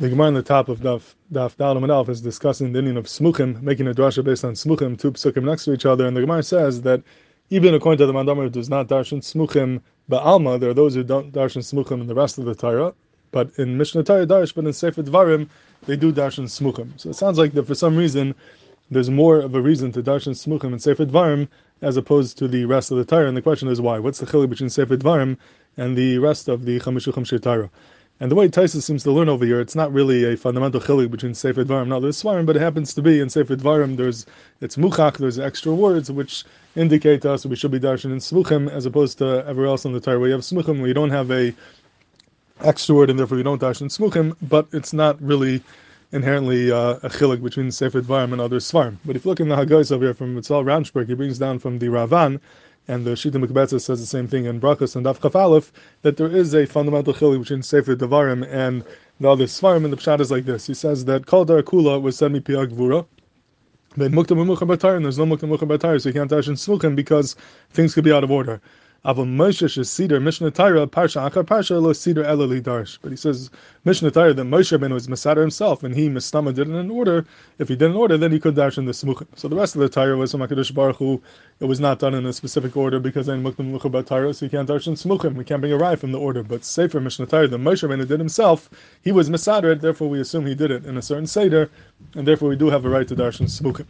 The Gemara on the top of Daf Daf Dalam and Alf is discussing the meaning of smuchim, making a drasha based on smuchim, two psukim next to each other, and the Gemara says that even according to the Mandamar who does not darshan smuchim ba'alma, there are those who don't darshan smuchim in the rest of the Torah, but in Mishnah Torah darsh, but in Sefer Dvarim they do darshan smuchim. So it sounds like that for some reason there's more of a reason to darshan smuchim in Sefer Dvarim as opposed to the rest of the Torah, and the question is why? What's the chiluk between Sefer Dvarim and the rest of the Chamishu Chamshir Torah? And the way Taisa seems to learn over here, it's not really a fundamental chilik between Sefer Dvarim and other Svarim, but it happens to be in Sefer Dvarim. There's it's muchak. There's extra words which indicate to us we should be darshan in smuchim as opposed to everywhere else in the Torah. We have smuchim. We don't have a extra word, and therefore we don't darshan smuchim. But it's not really inherently uh, a chilik between Sefer Dvarim and other Svarim. But if you look in the Hagais over here from Mitzal Ramsberg, he brings down from the Ravan and the Shita Mekbetza says the same thing in Brachas and Daf Chaf that there is a fundamental chili between Sefer Devarim and the other Svarim, and the Pshat is like this. He says that Kol Dar Kula was semi Piag Gvura, but Mukta Mucha Batar, and there's no Mukta Mucha Batar, so you can't dash in Smuchim because things could be out of order. But he says Mishnah Torah that Moshe Ben was Masada himself, and he Mistama did it in order. If he did in order, then he could dash in the Smuchim. So the rest of the Torah was from Hakadosh Baruch Hu. It was not done in a specific order because then Muktam Muchabat Torah, so you can't dash in Smuchim. We can't bring a rye from the order. But Sefer Mishnah Torah, the Moshe Ben did himself, he was Masada, therefore we assume he did it in a certain Seder, and therefore we do have a right to dash in Smuchim.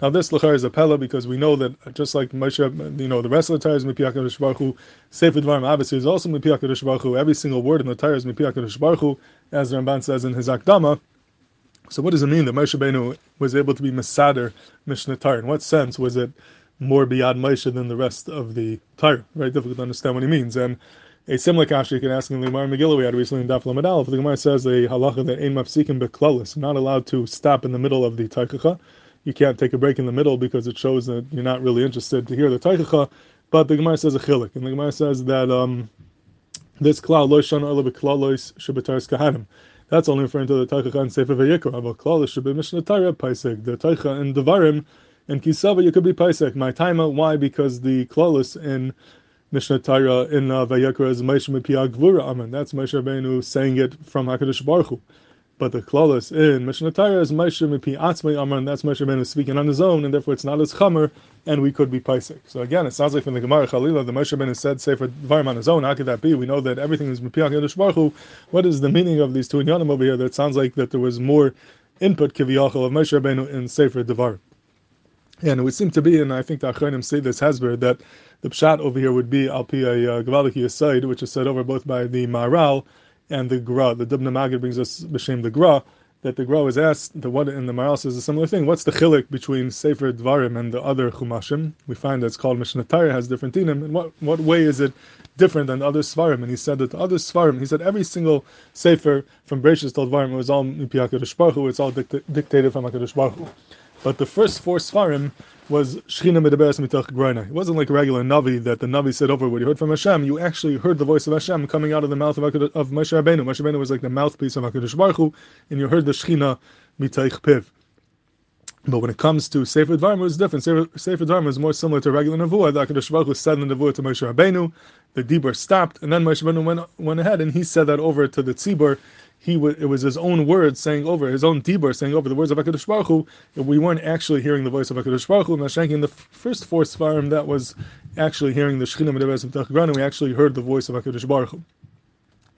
Now this Lachar is a Pella because we know that just like Moshe, you know, the rest of the Torah is Mipi Hakadosh Baruch Hu, Sefer Dvarim obviously is also Mipi HaKadosh Baruch Hu. Every single word in the Torah is Mipi HaKadosh Baruch Hu, as the Ramban says in his Akdama. So what does it mean that Moshe Benu was able to be Masader Mishnah Torah? In what sense was it more beyond Moshe than the rest of the Torah? Very difficult to understand what he means. And a similar question you can ask in the Gemara Megillah we had recently in Daf Lamed. The Gemara says a halacha that ein mafsikim beklalis, not allowed to stop in the middle of the taichacha. You can't take a break in the middle because it shows that you're not really interested to hear the taichacha. But the Gemara says a chilik, and the Gemara says that um, this klal lo shana ala beklalois shebetaris kahanim. That's only referring to the taicha and sefer vayikra. But should be mishnah Torah paisek. The taicha and devarim and kisava you could be paisek. My taima why? Because the klalis in Mishnah Torah in uh, Vayikra is Moshe Mepia Gvura Amen. That's Moshe saying it from Hakadosh Baruch Hu. But the klaus in Mishnah Torah is Moshe Mipi Atzmei Amar, and that's Moshe Rabbeinu speaking on his own, and therefore it's not as chamer, and we could be paisik. So again, it sounds like from the Gemara Chalila, the Moshe Rabbeinu said Sefer Dvarim on his own. How could that be? We know that everything is Mipi Hakadosh Baruch Hu. What is the meaning of these two inyanim over here? That it sounds like that there was more input kiviyachol of Moshe Rabbeinu in Sefer Dvarim. And it would seem to be, and I think the Achronim say this Hasber, that the pshat over here would be al pi a uh, Gavaliki which is said over both by the Maral and the Gra. The Dubna Magid brings us b'shem the Gra, that the Gra was asked, the one in the Maral says a similar thing. What's the chilik between Sefer Dvarim and the other Chumashim? We find that it's called Mishnah Torah, has different dinim. In what, what way is it different than the other Svarim? And he said that the other Svarim, he said every single Sefer from Bereshit till Dvarim was all Mipi Baruch it's all dicta- dictated from HaKadosh Baruch. But the first four Svarim was Shechina Medaberes Mitach Groina. It wasn't like a regular Navi that the Navi said over what he heard from Hashem. You actually heard the voice of Hashem coming out of the mouth of, of Moshe Rabbeinu. Moshe Rabbeinu was like the mouthpiece of HaKadosh Baruch Hu, and you heard the Shechina Mitach Piv. But when it comes to Sefer Dvarim, it was different. Sefer, Sefer Dvarim is more similar to regular Nevuah. The HaKadosh Baruch Hu said in the Nevuah to Moshe Rabbeinu, the Dibur stopped, and then Moshe Rabbeinu went, went ahead and he said that over to the Tzibur, he w- it was his own words saying over his own dibur saying over the words of Hakadosh Baruch Hu. We weren't actually hearing the voice of Hakadosh Baruch Hu. Mashenki in the first four svarim that was actually hearing the Shechina Medeves Tachgran, we actually heard the voice of Hakadosh Baruch Hu.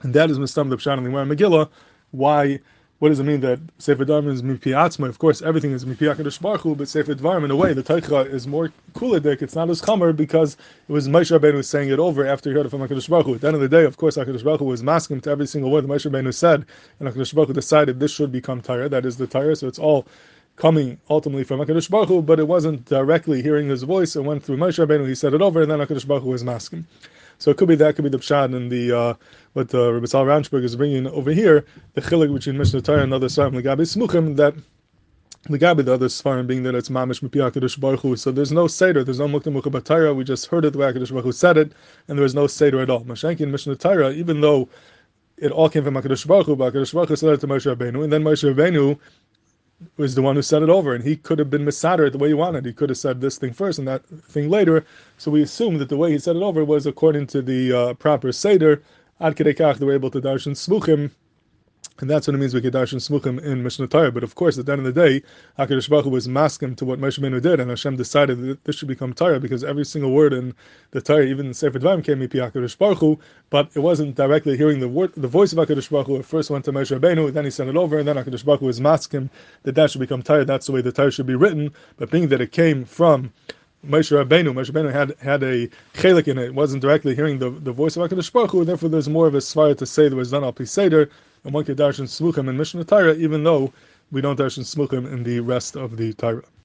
And that is Mistam the Pshat in the Megillah. Why? What does it mean that Sefer Dvarim is mipi atzma? Of course, everything is mipi Hakadosh Baruch Hu, but Sefer Dvarim, in a way, the Teicha is more kulidik. It's not as chamer because it was Moshe Rabbeinu saying it over after he heard it from Hakadosh Baruch Hu. At the end of the day, of course, Hakadosh Baruch Hu was masking to every single word that Moshe Rabbeinu said, and Hakadosh Baruch Hu decided this should become Torah. That is the Torah. So it's all coming ultimately from Hakadosh Baruch Hu, but it wasn't directly hearing his voice. It went through Moshe Rabbeinu. He said it over, and then Hakadosh Baruch Hu was masking. So it could be that could be the pshat and the uh, what uh, Rabbi Sal Ranschburg is bringing over here, the chilik between Mishnah Torah and other Svarim Legabi Smuchim that Legabi the other Svarim being that it's Mamish Mipi Hakadosh Baruch Hu. So there's no seder, there's no Mukta Mukha We just heard it the way Hakadosh Baruch Hu said it, and there was no seder at all. Mashenki and Mishnah Torah, even though it all came from Hakadosh Baruch Hu, Hakadosh Baruch Hu said it to Moshe Rabbeinu, and then Moshe Rabbeinu was the one who said it over, and he could have been misader the way he wanted. He could have said this thing first and that thing later. So we assume that the way he said it over was according to the uh, proper seder. Ad kedekach, they were able to darshan smuchim And that's what it means we get darshan smuchim in Mishnah Torah. But of course, at the end of the day, Hakadosh Baruch Hu was masking to what Moshe Rabbeinu did, and Hashem decided that this should become Torah because every single word in the Torah, even in Sefer Dvarim, came from Hakadosh Baruch Hu, but it wasn't directly hearing the word, the voice of Hakadosh Baruch Hu. It first went to Moshe Rabbeinu, then he sent it over, and then Hakadosh Baruch Hu was masking that that should become Torah. That's the way the Torah should be written. But being that it came from Moshe Rabbeinu, Moshe Rabbeinu had had a chelik in it. it wasn't directly hearing the, the voice of Hakadosh Baruch Hu. Therefore, there's more of a svara to say that was done al Seder, and one could darshan smuchim in Mishnah Torah, even though we don't darshan smuchim in the rest of the Torah.